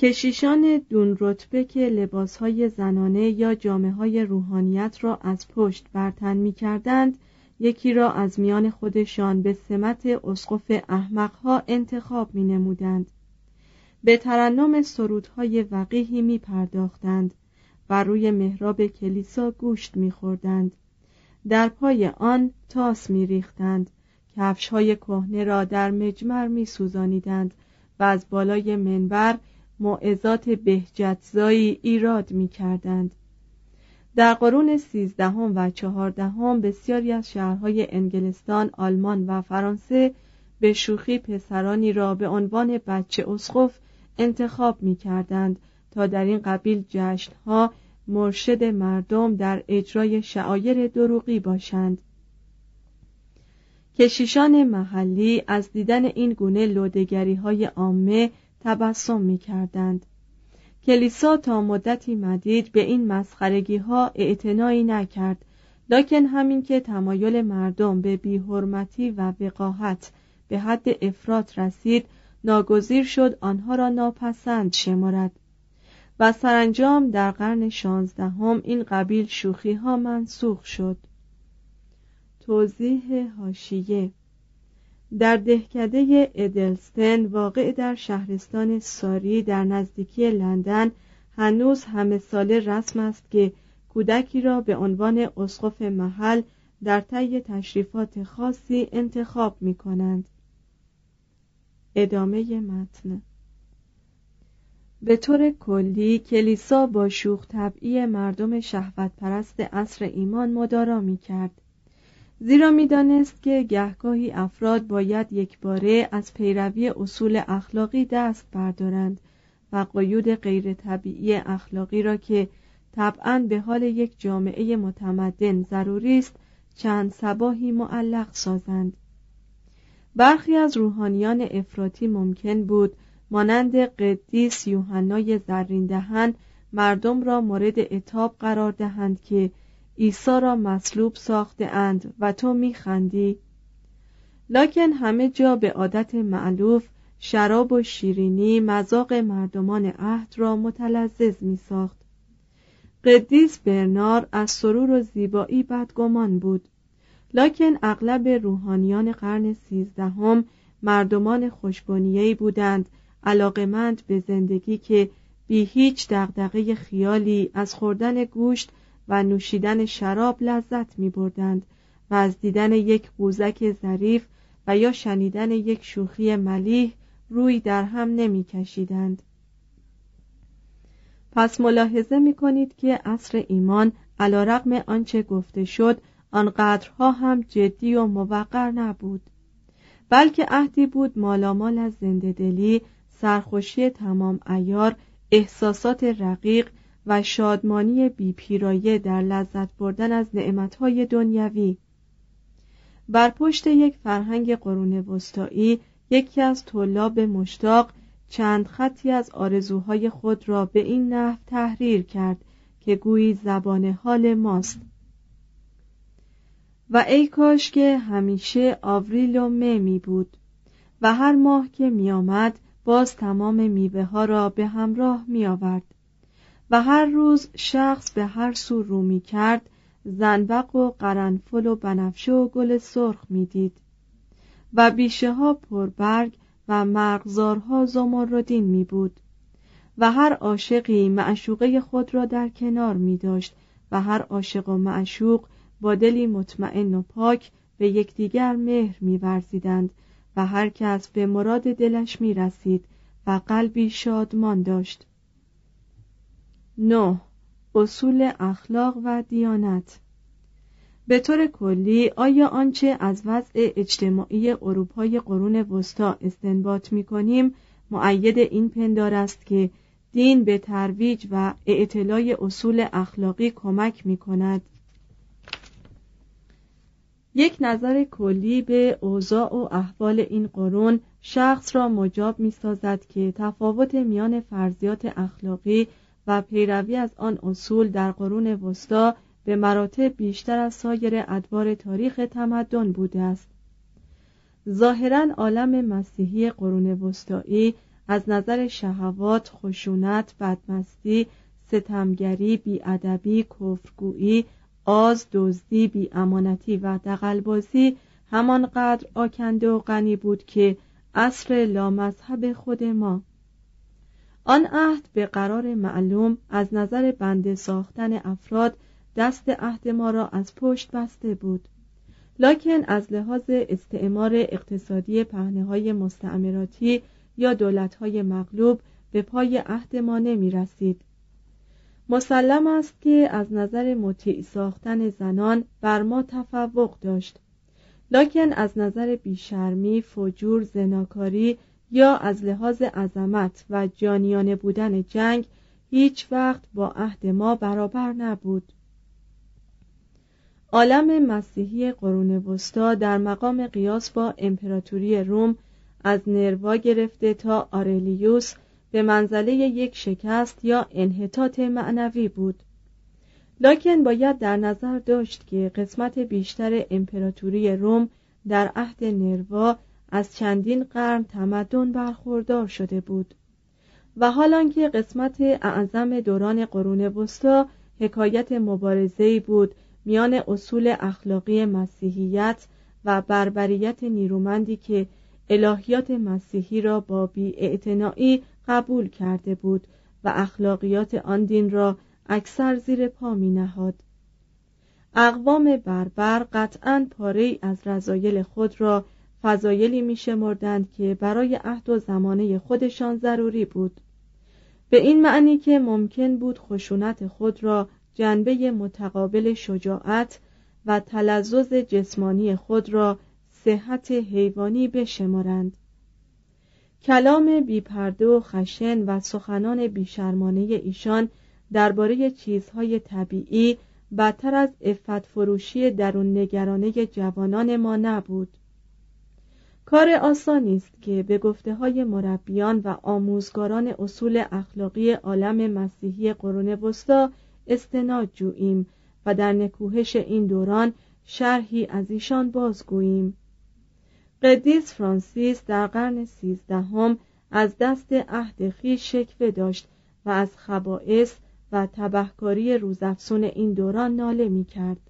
کشیشان دون رتبه که لباسهای زنانه یا جامعه های روحانیت را از پشت برتن می کردند یکی را از میان خودشان به سمت اسقف احمقها انتخاب می نمودند. به ترنم سرودهای وقیحی می پرداختند و روی محراب کلیسا گوشت می خوردند. در پای آن تاس می ریختند کفش های کهنه را در مجمر می سوزانیدند و از بالای منبر موعظات بهجتزایی ایراد می کردند. در قرون سیزدهم و چهاردهم بسیاری از شهرهای انگلستان، آلمان و فرانسه به شوخی پسرانی را به عنوان بچه اسقف انتخاب می کردند تا در این قبیل جشنها مرشد مردم در اجرای شعایر دروغی باشند. کشیشان محلی از دیدن این گونه لودگری های عامه تبسم می کردند. کلیسا تا مدتی مدید به این مسخرگی ها اعتنایی نکرد لکن همین که تمایل مردم به بیحرمتی و وقاحت به حد افراط رسید ناگزیر شد آنها را ناپسند شمارد و سرانجام در قرن شانزدهم این قبیل شوخی ها منسوخ شد توضیح هاشیه در دهکده ادلستن واقع در شهرستان ساری در نزدیکی لندن هنوز همه ساله رسم است که کودکی را به عنوان اسقف محل در طی تشریفات خاصی انتخاب می کنند. ادامه متن به طور کلی کلیسا با شوخ طبعی مردم شهوت پرست عصر ایمان مدارا می کرد زیرا می‌دانست که گهگاهی افراد باید یک باره از پیروی اصول اخلاقی دست بردارند و قیود غیر طبیعی اخلاقی را که طبعا به حال یک جامعه متمدن ضروری است چند سباهی معلق سازند. برخی از روحانیان افراطی ممکن بود مانند قدیس یوحنای زرین دهن مردم را مورد اتاب قرار دهند که عیسی را مصلوب ساخته اند و تو میخندی لکن همه جا به عادت معلوف شراب و شیرینی مذاق مردمان عهد را متلذذ می ساخت. قدیس برنار از سرور و زیبایی بدگمان بود لکن اغلب روحانیان قرن سیزدهم مردمان خوشبنیه‌ای بودند علاقمند به زندگی که بی هیچ دغدغه خیالی از خوردن گوشت و نوشیدن شراب لذت می بردند و از دیدن یک قوزک ظریف و یا شنیدن یک شوخی ملیح روی در هم نمی کشیدند. پس ملاحظه می کنید که عصر ایمان علا رقم آنچه گفته شد آنقدرها هم جدی و موقر نبود بلکه عهدی بود مالامال از زنده دلی سرخوشی تمام ایار احساسات رقیق و شادمانی بیپیرایه در لذت بردن از نعمتهای دنیوی بر پشت یک فرهنگ قرون وسطایی یکی از طلاب مشتاق چند خطی از آرزوهای خود را به این نحو تحریر کرد که گویی زبان حال ماست. و ای کاش که همیشه آوریل و مه می بود و هر ماه که می آمد باز تمام میوه ها را به همراه می آورد. و هر روز شخص به هر سو رو می کرد زنبق و قرنفل و بنفشه و گل سرخ می‌دید و بیشه ها پربرگ و مغزارها زمردین می بود. و هر عاشقی معشوقه خود را در کنار می داشت و هر عاشق و معشوق با دلی مطمئن و پاک به یکدیگر مهر میورزیدند و هر کس به مراد دلش می رسید و قلبی شادمان داشت. نه اصول اخلاق و دیانت. به طور کلی آیا آنچه از وضع اجتماعی اروپای قرون وسطا استنباط می کنیم معید این پندار است که دین به ترویج و اعتلای اصول اخلاقی کمک می کند یک نظر کلی به اوضاع و احوال این قرون شخص را مجاب می سازد که تفاوت میان فرضیات اخلاقی و پیروی از آن اصول در قرون وسطا به مراتب بیشتر از سایر ادوار تاریخ تمدن بوده است. ظاهرا عالم مسیحی قرون وسطایی از نظر شهوات خشونت بدمستی ستمگری بیادبی کفرگویی آز دزدی بیامانتی و دقلبازی همانقدر آکنده و غنی بود که عصر لامذهب خود ما آن عهد به قرار معلوم از نظر بنده ساختن افراد دست عهد ما را از پشت بسته بود. لکن از لحاظ استعمار اقتصادی پهنه های مستعمراتی یا دولت های مغلوب به پای عهد ما نمی رسید مسلم است که از نظر مطیع ساختن زنان بر ما تفوق داشت. لکن از نظر بیشرمی فجور زناکاری یا از لحاظ عظمت و جانیانه بودن جنگ هیچ وقت با عهد ما برابر نبود. عالم مسیحی قرون وسطا در مقام قیاس با امپراتوری روم از نروا گرفته تا آرلیوس به منزله یک شکست یا انحطاط معنوی بود. لکن باید در نظر داشت که قسمت بیشتر امپراتوری روم در عهد نروا از چندین قرن تمدن برخوردار شده بود و حالان که قسمت اعظم دوران قرون وسطا حکایت مبارزه‌ای بود میان اصول اخلاقی مسیحیت و بربریت نیرومندی که الهیات مسیحی را با بیاعتنایی قبول کرده بود و اخلاقیات آن دین را اکثر زیر پا می نهاد. اقوام بربر قطعا پاره از رضایل خود را فضایلی می شمردند که برای عهد و زمانه خودشان ضروری بود. به این معنی که ممکن بود خشونت خود را جنبه متقابل شجاعت و تلذذ جسمانی خود را صحت حیوانی بشمارند. کلام بیپرده و خشن و سخنان بیشرمانه ایشان درباره چیزهای طبیعی بدتر از افت فروشی درون نگرانه جوانان ما نبود. کار آسانی است که به گفته های مربیان و آموزگاران اصول اخلاقی عالم مسیحی قرون وسطا استناد جوییم و در نکوهش این دوران شرحی از ایشان بازگوییم قدیس فرانسیس در قرن سیزدهم از دست عهد خیش شکوه داشت و از خبائس و تبهکاری روزافسون این دوران ناله می کرد.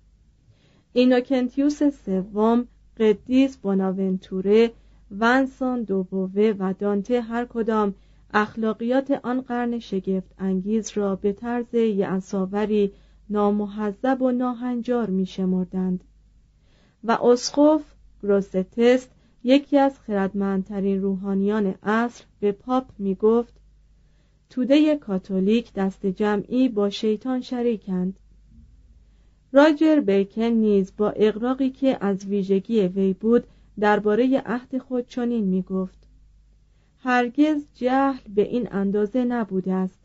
اینوکنتیوس سوم قدیس بوناونتوره ونسان دوبوه و دانته هر کدام اخلاقیات آن قرن شگفت انگیز را به طرز یعصاوری نامحذب و ناهنجار می شمردند. و اسقف گروستست یکی از خردمندترین روحانیان عصر به پاپ می گفت توده کاتولیک دست جمعی با شیطان شریکند. راجر بیکن نیز با اقراقی که از ویژگی وی بود درباره عهد خود چنین می گفت هرگز جهل به این اندازه نبوده است.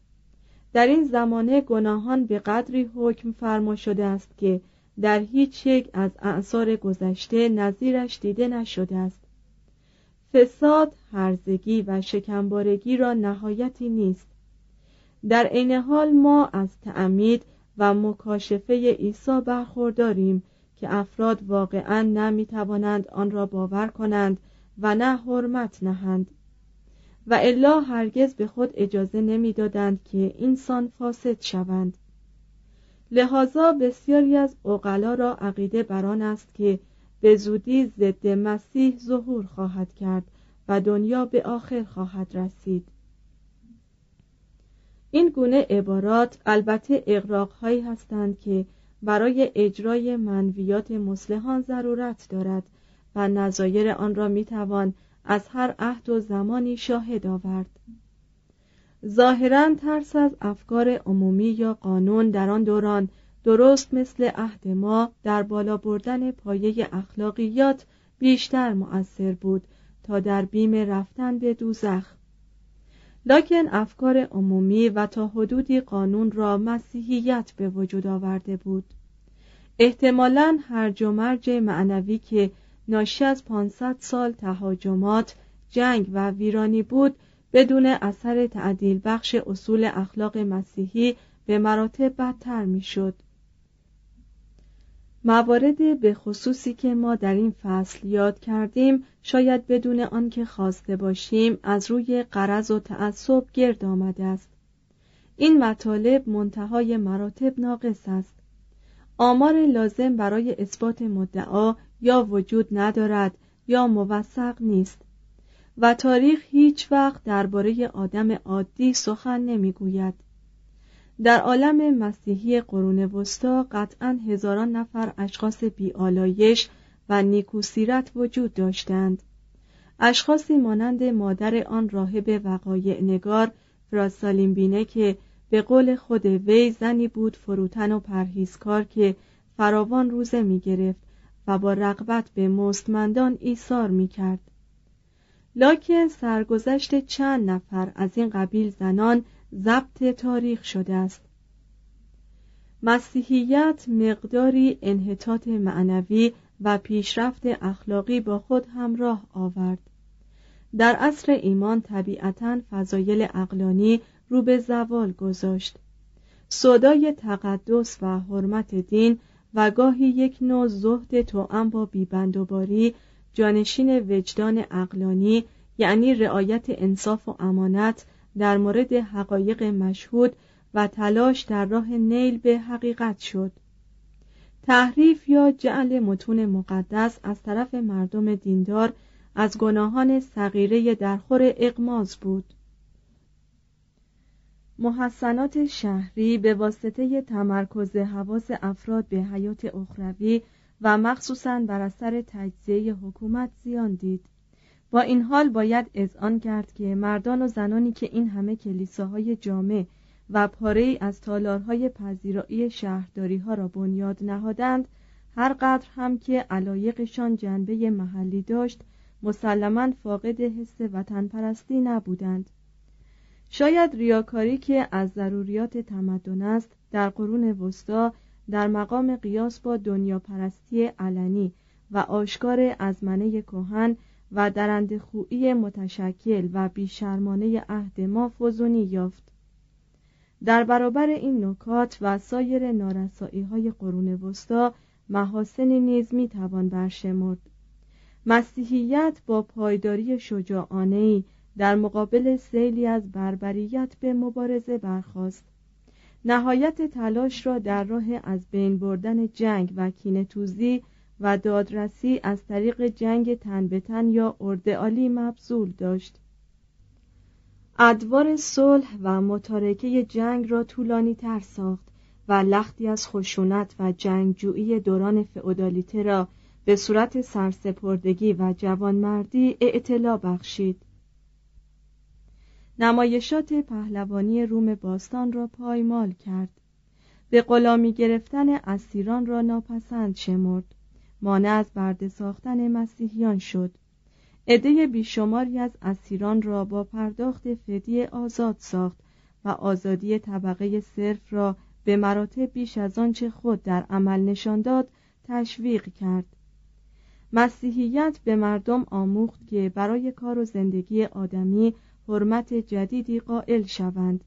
در این زمانه گناهان به قدری حکم فرما شده است که در هیچ یک از اعثار گذشته نظیرش دیده نشده است. فساد، هرزگی و شکمبارگی را نهایتی نیست. در عین حال ما از تعمید و مکاشفه عیسی برخورداریم که افراد واقعا نمی توانند آن را باور کنند و نه حرمت نهند. و الا هرگز به خود اجازه نمی‌دادند که اینسان فاسد شوند. لحاظا بسیاری از اقلا را عقیده بران است که به زودی ضد مسیح ظهور خواهد کرد و دنیا به آخر خواهد رسید. این گونه عبارات البته اقراقهایی هستند که برای اجرای منویات مسلحان ضرورت دارد و نظایر آن را می‌توان از هر عهد و زمانی شاهد آورد. ظاهرا ترس از افکار عمومی یا قانون در آن دوران درست مثل عهد ما در بالا بردن پایه اخلاقیات بیشتر مؤثر بود تا در بیم رفتن به دوزخ. لکن افکار عمومی و تا حدودی قانون را مسیحیت به وجود آورده بود احتمالا هر و مرج معنوی که ناشی از 500 سال تهاجمات جنگ و ویرانی بود بدون اثر تعدیل بخش اصول اخلاق مسیحی به مراتب بدتر می‌شد. موارد به خصوصی که ما در این فصل یاد کردیم شاید بدون آنکه خواسته باشیم از روی قرض و تعصب گرد آمده است. این مطالب منتهای مراتب ناقص است. آمار لازم برای اثبات مدعا یا وجود ندارد یا موثق نیست. و تاریخ هیچ وقت درباره آدم عادی سخن نمی‌گوید. در عالم مسیحی قرون وسطا قطعا هزاران نفر اشخاص بیالایش و نیکوسیرت وجود داشتند اشخاصی مانند مادر آن راهب وقایع نگار فراسالین بینه که به قول خود وی زنی بود فروتن و پرهیزکار که فراوان روزه می گرفت و با رغبت به مستمندان ایثار می کرد. لاکن سرگذشت چند نفر از این قبیل زنان ضبط تاریخ شده است. مسیحیت مقداری انحطاط معنوی و پیشرفت اخلاقی با خود همراه آورد. در عصر ایمان طبیعتا فضایل اقلانی رو به زوال گذاشت. صدای تقدس و حرمت دین و گاهی یک نوع زهد توأم با بیبندوباری جانشین وجدان اقلانی یعنی رعایت انصاف و امانت در مورد حقایق مشهود و تلاش در راه نیل به حقیقت شد. تحریف یا جعل متون مقدس از طرف مردم دیندار از گناهان صغیره درخور اقماز بود. محسنات شهری به واسطه تمرکز حواس افراد به حیات اخروی و مخصوصا بر اثر تجزیه حکومت زیان دید. با این حال باید اذعان کرد که مردان و زنانی که این همه کلیساهای جامع و پاره از تالارهای پذیرایی شهرداری ها را بنیاد نهادند هر قدر هم که علایقشان جنبه محلی داشت مسلما فاقد حس وطن پرستی نبودند. شاید ریاکاری که از ضروریات تمدن است در قرون وسطا در مقام قیاس با دنیا پرستی علنی و آشکار از منه کهن و درند خویی متشکل و بیشرمانه عهد ما فزونی یافت. در برابر این نکات و سایر نارسایی های قرون وسطا محاسنی نیز می توان برشمرد. مسیحیت با پایداری شجاعانه در مقابل سیلی از بربریت به مبارزه برخاست. نهایت تلاش را در راه از بین بردن جنگ و کینتوزی و دادرسی از طریق جنگ تن به تن یا اردعالی مبذول داشت. ادوار صلح و متارکه جنگ را طولانی تر ساخت و لختی از خشونت و جنگجویی دوران فئودالیته را به صورت سرسپردگی و جوانمردی اعتلا بخشید. نمایشات پهلوانی روم باستان را پایمال کرد. به غلامی گرفتن اسیران را ناپسند شمرد. مانع از برده ساختن مسیحیان شد. عده بیشماری از اسیران را با پرداخت فدیه آزاد ساخت و آزادی طبقه صرف را به مراتب بیش از آنچه خود در عمل نشان داد تشویق کرد. مسیحیت به مردم آموخت که برای کار و زندگی آدمی حرمت جدیدی قائل شوند.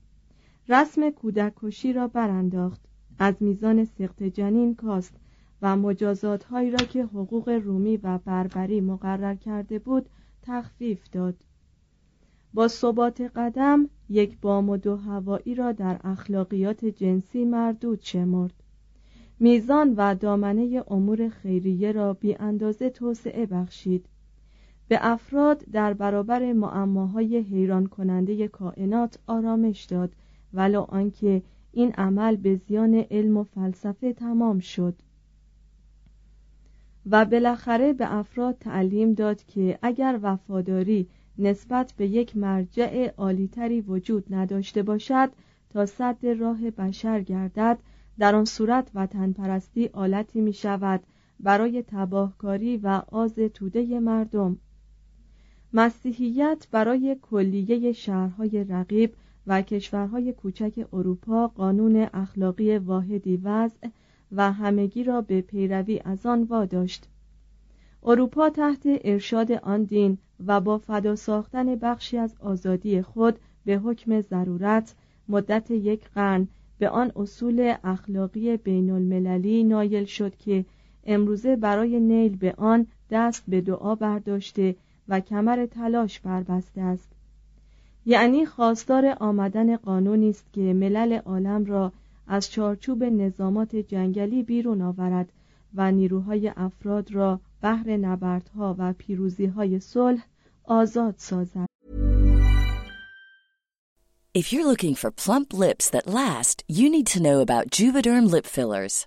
رسم کودک کشی را برانداخت. از میزان سخت جنین کاست و مجازات هایی را که حقوق رومی و بربری مقرر کرده بود تخفیف داد. با ثبات قدم یک بام و دو هوایی را در اخلاقیات جنسی مردود شمرد. میزان و دامنه امور خیریه را بی اندازه توسعه بخشید. به افراد در برابر معماهای حیران کننده کائنات آرامش داد ولو آنکه این عمل به زیان علم و فلسفه تمام شد. و بالاخره به افراد تعلیم داد که اگر وفاداری نسبت به یک مرجع عالیتری وجود نداشته باشد تا صد راه بشر گردد در آن صورت وطن پرستی آلتی می شود برای تباهکاری و آز توده مردم. مسیحیت برای کلیه شهرهای رقیب و کشورهای کوچک اروپا قانون اخلاقی واحدی وضع و همگی را به پیروی از آن واداشت. اروپا تحت ارشاد آن دین و با فدا ساختن بخشی از آزادی خود به حکم ضرورت مدت یک قرن به آن اصول اخلاقی بین المللی نایل شد که امروزه برای نیل به آن دست به دعا برداشته و کمر تلاش بربسته است. یعنی خواستار آمدن قانونی است که ملل عالم را از چارچوب نظامات جنگلی بیرون آورد و نیروهای افراد را بهر نبردها و پیروزیهای صلح آزاد سازد If you're looking for plump lips that last, you need to know about Juvederm lip fillers.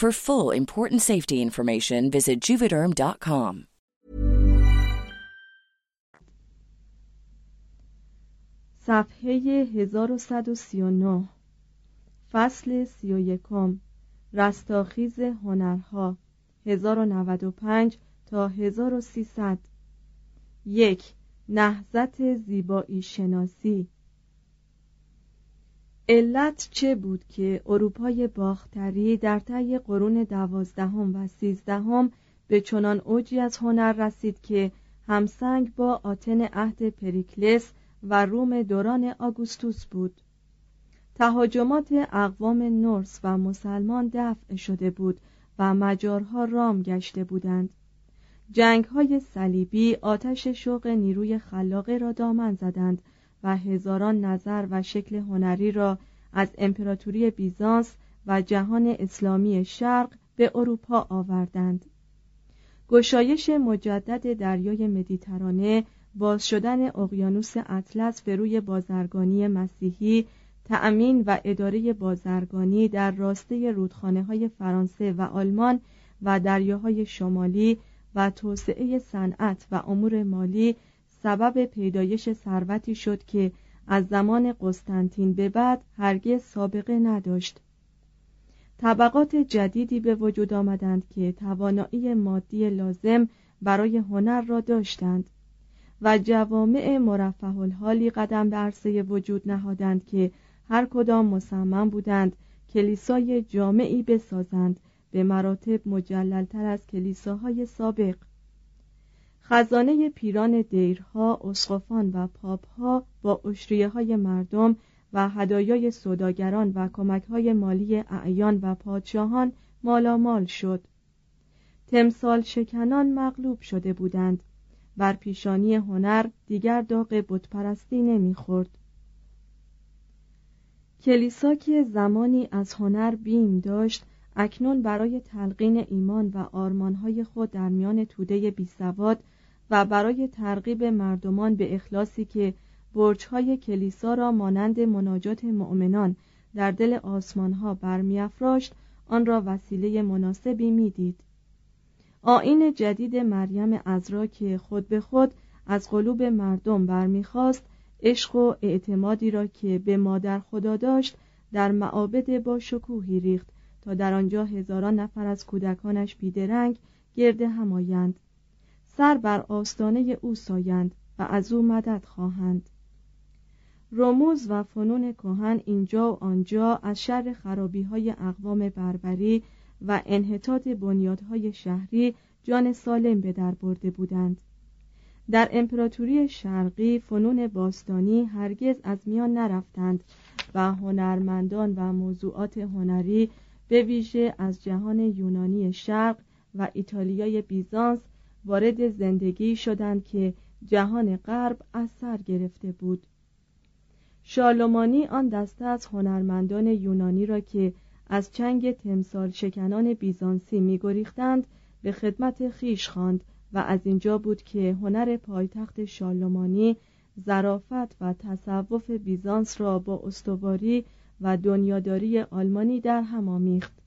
For full important safety information, visit juvederm.com. صفحه 1139 فصل 31 رستاخیز هنرها 1095 تا 1300 یک نهزت زیبایی شناسی علت چه بود که اروپای باختری در طی قرون دوازدهم و سیزدهم به چنان اوجی از هنر رسید که همسنگ با آتن عهد پریکلس و روم دوران آگوستوس بود. تهاجمات اقوام نورس و مسلمان دفع شده بود و مجارها رام گشته بودند. جنگ های صلیبی آتش شوق نیروی خلاقه را دامن زدند و هزاران نظر و شکل هنری را از امپراتوری بیزانس و جهان اسلامی شرق به اروپا آوردند. گشایش مجدد دریای مدیترانه باز شدن اقیانوس اطلس به روی بازرگانی مسیحی تأمین و اداره بازرگانی در راسته رودخانه های فرانسه و آلمان و دریاهای شمالی و توسعه صنعت و امور مالی سبب پیدایش ثروتی شد که از زمان قسطنطین به بعد هرگز سابقه نداشت. طبقات جدیدی به وجود آمدند که توانایی مادی لازم برای هنر را داشتند و جوامع مرفه الحالی قدم به عرصه وجود نهادند که هر کدام مصمم بودند کلیسای جامعی بسازند به مراتب مجللتر از کلیساهای سابق. خزانه پیران دیرها، اسقفان و پاپها با اشریه های مردم و هدایای سوداگران و کمک های مالی اعیان و پادشاهان مالامال شد. تمثال شکنان مغلوب شده بودند. بر پیشانی هنر دیگر داغ بتپرستی نمی‌خورد. کلیسا که زمانی از هنر بیم داشت اکنون برای تلقین ایمان و آرمانهای خود در میان توده بیسواد و برای ترغیب مردمان به اخلاصی که برجهای کلیسا را مانند مناجات مؤمنان در دل آسمانها برمیافراشت آن را وسیله مناسبی می‌دید. آین جدید مریم ازرا که خود به خود از قلوب مردم برمیخواست عشق و اعتمادی را که به مادر خدا داشت در معابد با شکوهی ریخت تا در آنجا هزاران نفر از کودکانش بیدرنگ گرد همایند سر بر آستانه او سایند و از او مدد خواهند. رموز و فنون کهن اینجا و آنجا از شر خرابی های اقوام بربری و انحطاط بنیادهای شهری جان سالم به در برده بودند. در امپراتوری شرقی فنون باستانی هرگز از میان نرفتند و هنرمندان و موضوعات هنری به ویژه از جهان یونانی شرق و ایتالیای بیزانس وارد زندگی شدند که جهان غرب از سر گرفته بود. شالومانی آن دسته از هنرمندان یونانی را که از چنگ تمثال شکنان بیزانسی میگریختند به خدمت خیش خواند و از اینجا بود که هنر پایتخت شالومانی ظرافت و تصوف بیزانس را با استواری و دنیاداری آلمانی در هم آمیخت.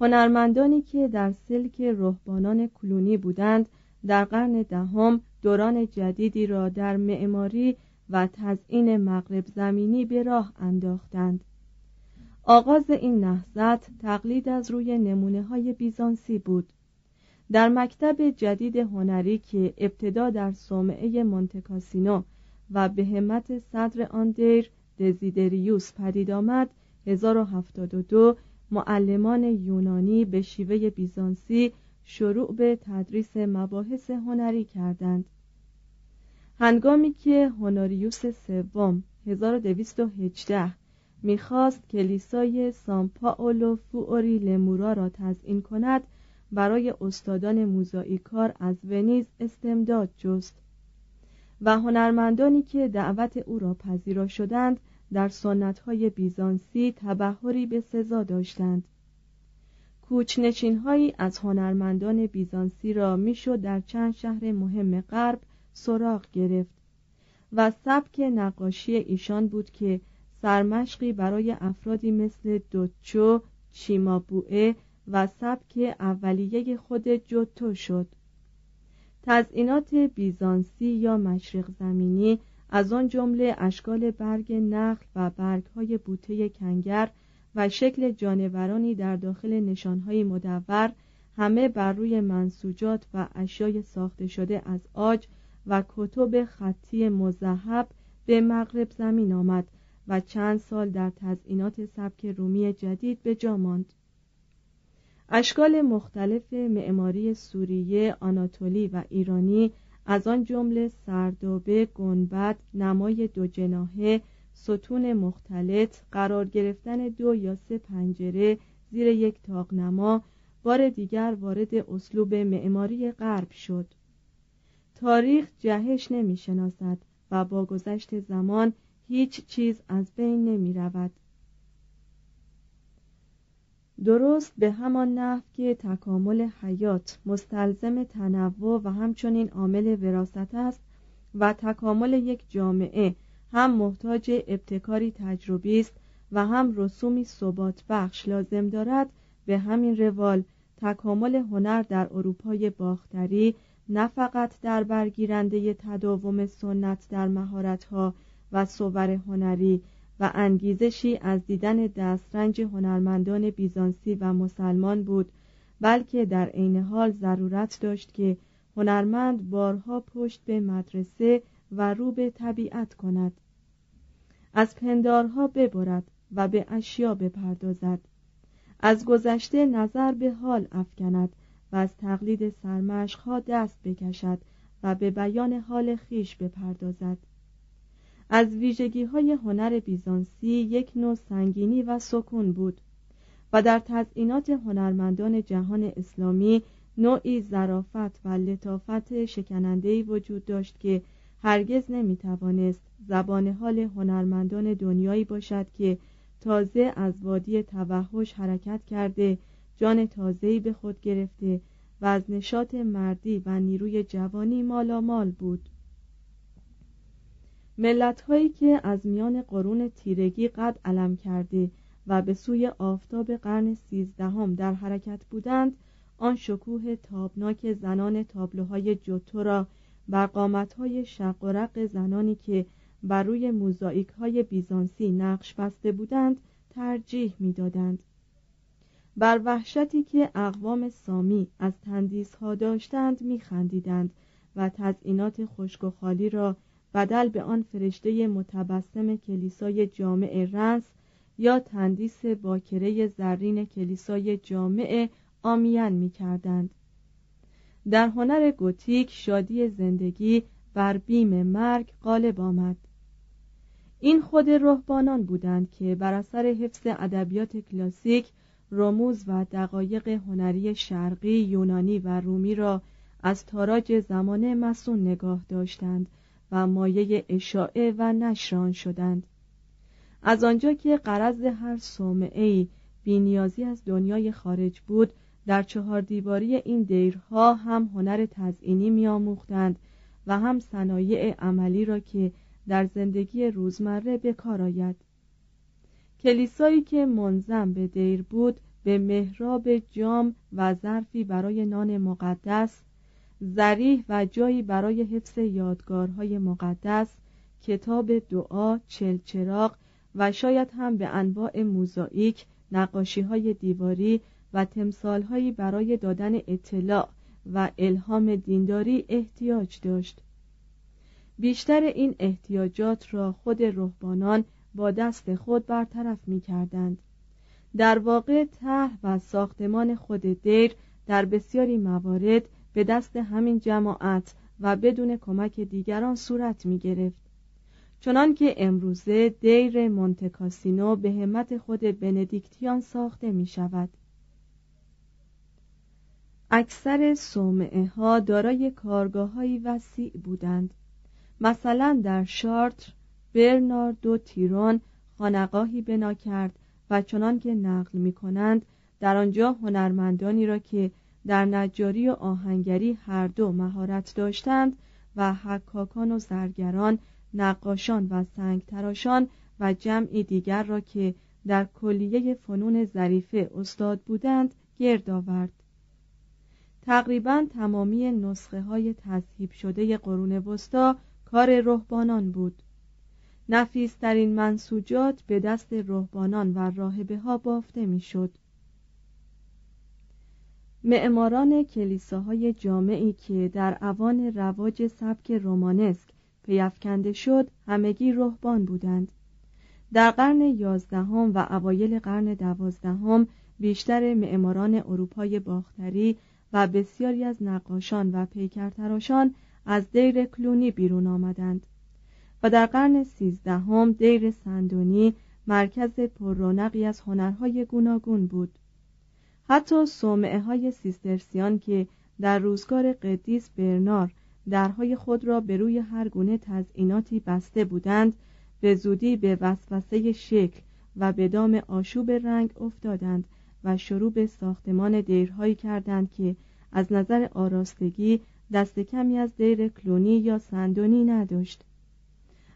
هنرمندانی که در سلک رهبانان کلونی بودند در قرن دهم دوران جدیدی را در معماری و تزئین مغرب زمینی به راه انداختند. آغاز این نهضت تقلید از روی نمونه های بیزانسی بود. در مکتب جدید هنری که ابتدا در صومعه مونتکاسینو و به همت صدر آن دیر دزیدریوس پدید آمد 1072 معلمان یونانی به شیوه بیزانسی شروع به تدریس مباحث هنری کردند. هنگامی که هونوریوس سوم 1218 می‌خواست کلیسای سان پاولو فوری لمورا را تزئین کند برای استادان موزایی کار از ونیز استمداد جست و هنرمندانی که دعوت او را پذیرا شدند در سنتهای بیزانسی تبهری به سزا داشتند. کوچنشینهایی از هنرمندان بیزانسی را می‌شد در چند شهر مهم غرب سراغ گرفت و سبک نقاشی ایشان بود که سرمشقی برای افرادی مثل دوچو، چیمابوئه و سبک اولیه خود جوتو شد. تزئینات بیزانسی یا مشرق زمینی از آن جمله اشکال برگ نخل و برگهای بوته کنگر و شکل جانورانی در داخل نشانهای مدور همه بر روی منسوجات و اشیای ساخته شده از آج و کتب خطی مذهب به مغرب زمین آمد و چند سال در تزئینات سبک رومی جدید به جا ماند. اشکال مختلف معماری سوریه، آناتولی و ایرانی از آن جمله سردابه، گنبد، نمای دو جناهه، ستون مختلط، قرار گرفتن دو یا سه پنجره زیر یک تاقنما بار دیگر وارد اسلوب معماری غرب شد تاریخ جهش نمی شناسد و با گذشت زمان هیچ چیز از بین نمی رود. درست به همان نحو که تکامل حیات مستلزم تنوع و همچنین عامل وراست است و تکامل یک جامعه هم محتاج ابتکاری تجربی است و هم رسومی ثبات بخش لازم دارد. به همین روال تکامل هنر در اروپای باختری نه فقط در برگیرنده تداوم سنت در مهارت‌ها و صور هنری و انگیزشی از دیدن دسترنج هنرمندان بیزانسی و مسلمان بود بلکه در عین حال ضرورت داشت که هنرمند بارها پشت به مدرسه و رو به طبیعت کند. از پندارها ببرد و به اشیا بپردازد. از گذشته نظر به حال افکند و از تقلید سرمشقها دست بکشد و به بیان حال خیش بپردازد. از ویژگی های هنر بیزانسی یک نوع سنگینی و سکون بود و در تزئینات هنرمندان جهان اسلامی نوعی ظرافت و لطافت شکنندهی وجود داشت که هرگز نمی‌توانست زبان حال هنرمندان دنیایی باشد که تازه از وادی توحش حرکت کرده جان تازه‌ای به خود گرفته و از نشاط مردی و نیروی جوانی مالامال بود. ملت هایی که از میان قرون تیرگی قد علم کرده و به سوی آفتاب قرن سیزدهم در حرکت بودند آن شکوه تابناک زنان تابلوهای جوتو را بر قامتهای شق و رق زنانی که بر روی موزاییک های بیزانسی نقش بسته بودند ترجیح می‌دادند. بر وحشتی که اقوام سامی از تندیس ها داشتند میخندیدند و تزئینات خشک و خالی را بدل به آن فرشته متبسم کلیسای جامع رنس یا تندیس باکره زرین کلیسای جامع آمیان می کردند. در هنر گوتیک شادی زندگی بر بیم مرگ غالب آمد این خود رهبانان بودند که بر اثر حفظ ادبیات کلاسیک رموز و دقایق هنری شرقی یونانی و رومی را از تاراج زمان مسون نگاه داشتند و مایه اشاعه و نشران شدند. از آنجا که قرض هر صومعه بینیازی از دنیای خارج بود در چهار دیواری این دیرها هم هنر تزئینی میآموختند و هم صنایع عملی را که در زندگی روزمره به کار آید. کلیسایی که منظم به دیر بود به محراب جام و ظرفی برای نان مقدس زریح و جایی برای حفظ یادگارهای مقدس کتاب دعا چلچراغ و شاید هم به انواع موزاییک نقاشی های دیواری و تمثالهایی برای دادن اطلاع و الهام دینداری احتیاج داشت بیشتر این احتیاجات را خود رهبانان با دست خود برطرف می کردند. در واقع ته و ساختمان خود دیر در بسیاری موارد به دست همین جماعت و بدون کمک دیگران صورت می گرفت. چنان که امروزه دیر مونتکاسینو به همت خود بندیکتیان ساخته می شود. اکثر صومعه ها دارای کارگاه های وسیع بودند. مثلا در شارتر برناردو تیرون خانقاهی بنا کرد و چنان که نقل می کنند در آنجا هنرمندانی را که در نجاری و آهنگری هر دو مهارت داشتند و حکاکان و زرگران نقاشان و سنگتراشان و جمعی دیگر را که در کلیه فنون ظریفه استاد بودند گرد آورد تقریبا تمامی نسخه های تصحیب شده قرون وسطا کار رهبانان بود نفیسترین منسوجات به دست رهبانان و راهبه ها بافته می‌شد. معماران کلیساهای جامعی که در اوان رواج سبک رومانسک پیافکنده شد همگی رهبان بودند. در قرن یازدهم و اوایل قرن دوازدهم بیشتر معماران اروپای باختری و بسیاری از نقاشان و پیکرتراشان از دیر کلونی بیرون آمدند و در قرن سیزدهم دیر سندونی مرکز پررونقی از هنرهای گوناگون بود. حتی صومعه های سیسترسیان که در روزگار قدیس برنار درهای خود را به روی هر گونه تزئیناتی بسته بودند به زودی به وسوسه شکل و به دام آشوب رنگ افتادند و شروع به ساختمان دیرهایی کردند که از نظر آراستگی دست کمی از دیر کلونی یا سندونی نداشت.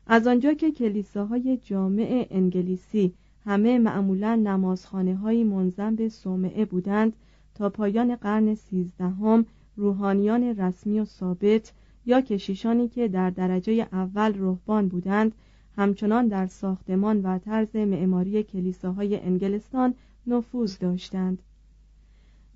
از آنجا که کلیساهای جامع انگلیسی همه معمولا نمازخانه های منظم به صومعه بودند تا پایان قرن سیزدهم روحانیان رسمی و ثابت یا کشیشانی که در درجه اول رهبان بودند همچنان در ساختمان و طرز معماری کلیساهای انگلستان نفوذ داشتند.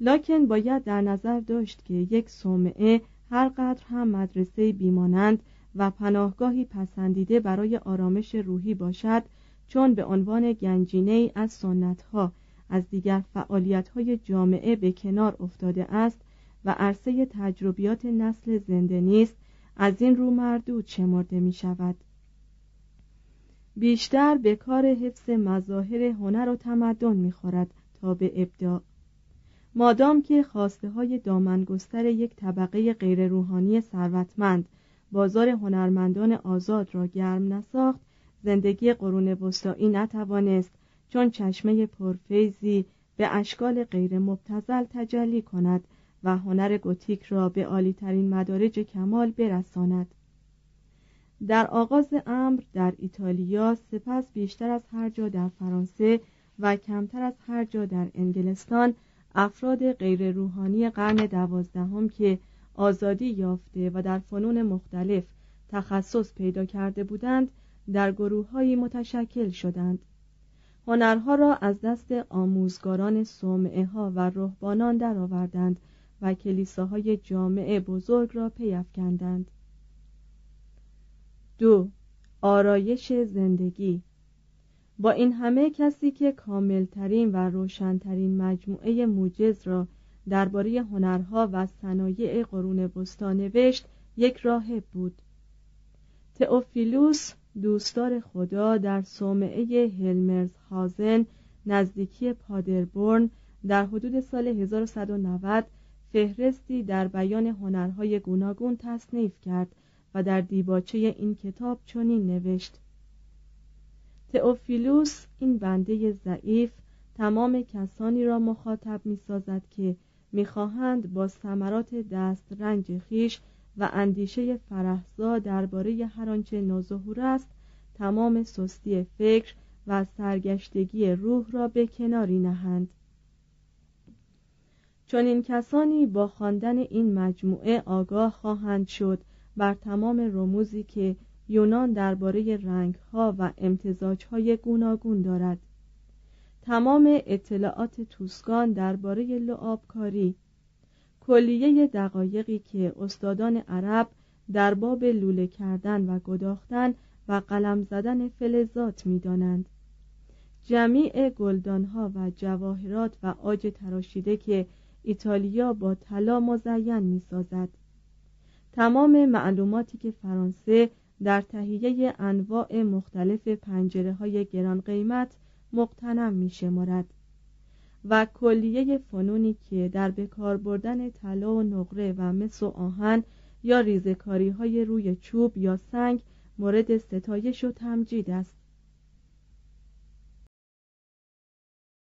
لاکن باید در نظر داشت که یک صومعه هر قدر هم مدرسه بیمانند و پناهگاهی پسندیده برای آرامش روحی باشد چون به عنوان گنجینه از سنتها از دیگر فعالیتهای جامعه به کنار افتاده است و عرصه تجربیات نسل زنده نیست از این رو مردود شمرده می شود بیشتر به کار حفظ مظاهر هنر و تمدن می‌خورد تا به ابداع مادام که خواسته های دامنگستر یک طبقه غیر روحانی ثروتمند بازار هنرمندان آزاد را گرم نساخت زندگی قرون وسطایی نتوانست چون چشمه پرفیزی به اشکال غیر مبتزل تجلی کند و هنر گوتیک را به عالیترین مدارج کمال برساند. در آغاز امر در ایتالیا سپس بیشتر از هر جا در فرانسه و کمتر از هر جا در انگلستان افراد غیر روحانی قرن دوازدهم که آزادی یافته و در فنون مختلف تخصص پیدا کرده بودند در گروههایی متشکل شدند. هنرها را از دست آموزگاران صومعه ها و رهبانان درآوردند و کلیساهای جامعه بزرگ را پیافکندند دو آرایش زندگی. با این همه کسی که کاملترین و روشنترین مجموعه موجز را درباره هنرها و صنایع قرون وسطا نوشت یک راهب بود. تئوفیلوس دوستدار خدا در صومعه هلمرز هازن نزدیکی پادربورن در حدود سال 1190 فهرستی در بیان هنرهای گوناگون تصنیف کرد و در دیباچه این کتاب چنین نوشت. تئوفیلوس این بنده ضعیف تمام کسانی را مخاطب می سازد که می‌خواهند با ثمرات دست رنج خیش و اندیشه فرحزا درباره هر آنچه نوظهور است تمام سستی فکر و سرگشتگی روح را به کناری نهند. چون این کسانی با خواندن این مجموعه آگاه خواهند شد بر تمام رموزی که یونان درباره رنگها و امتزاجهای گوناگون دارد. تمام اطلاعات توسکان درباره لعابکاری کلیه دقایقی که استادان عرب در باب لوله کردن و گداختن و قلم زدن فلزات می‌دانند. جمیع گلدانها و جواهرات و آج تراشیده که ایتالیا با طلا مزین می‌سازد. تمام معلوماتی که فرانسه در تهیه انواع مختلف پنجره های گران قیمت مقتنم می شمارد و کلیه فنونی که در بکار بردن طلا و نقره و مس و آهن یا ریزکاری های روی چوب یا سنگ مورد ستایش و تمجید است.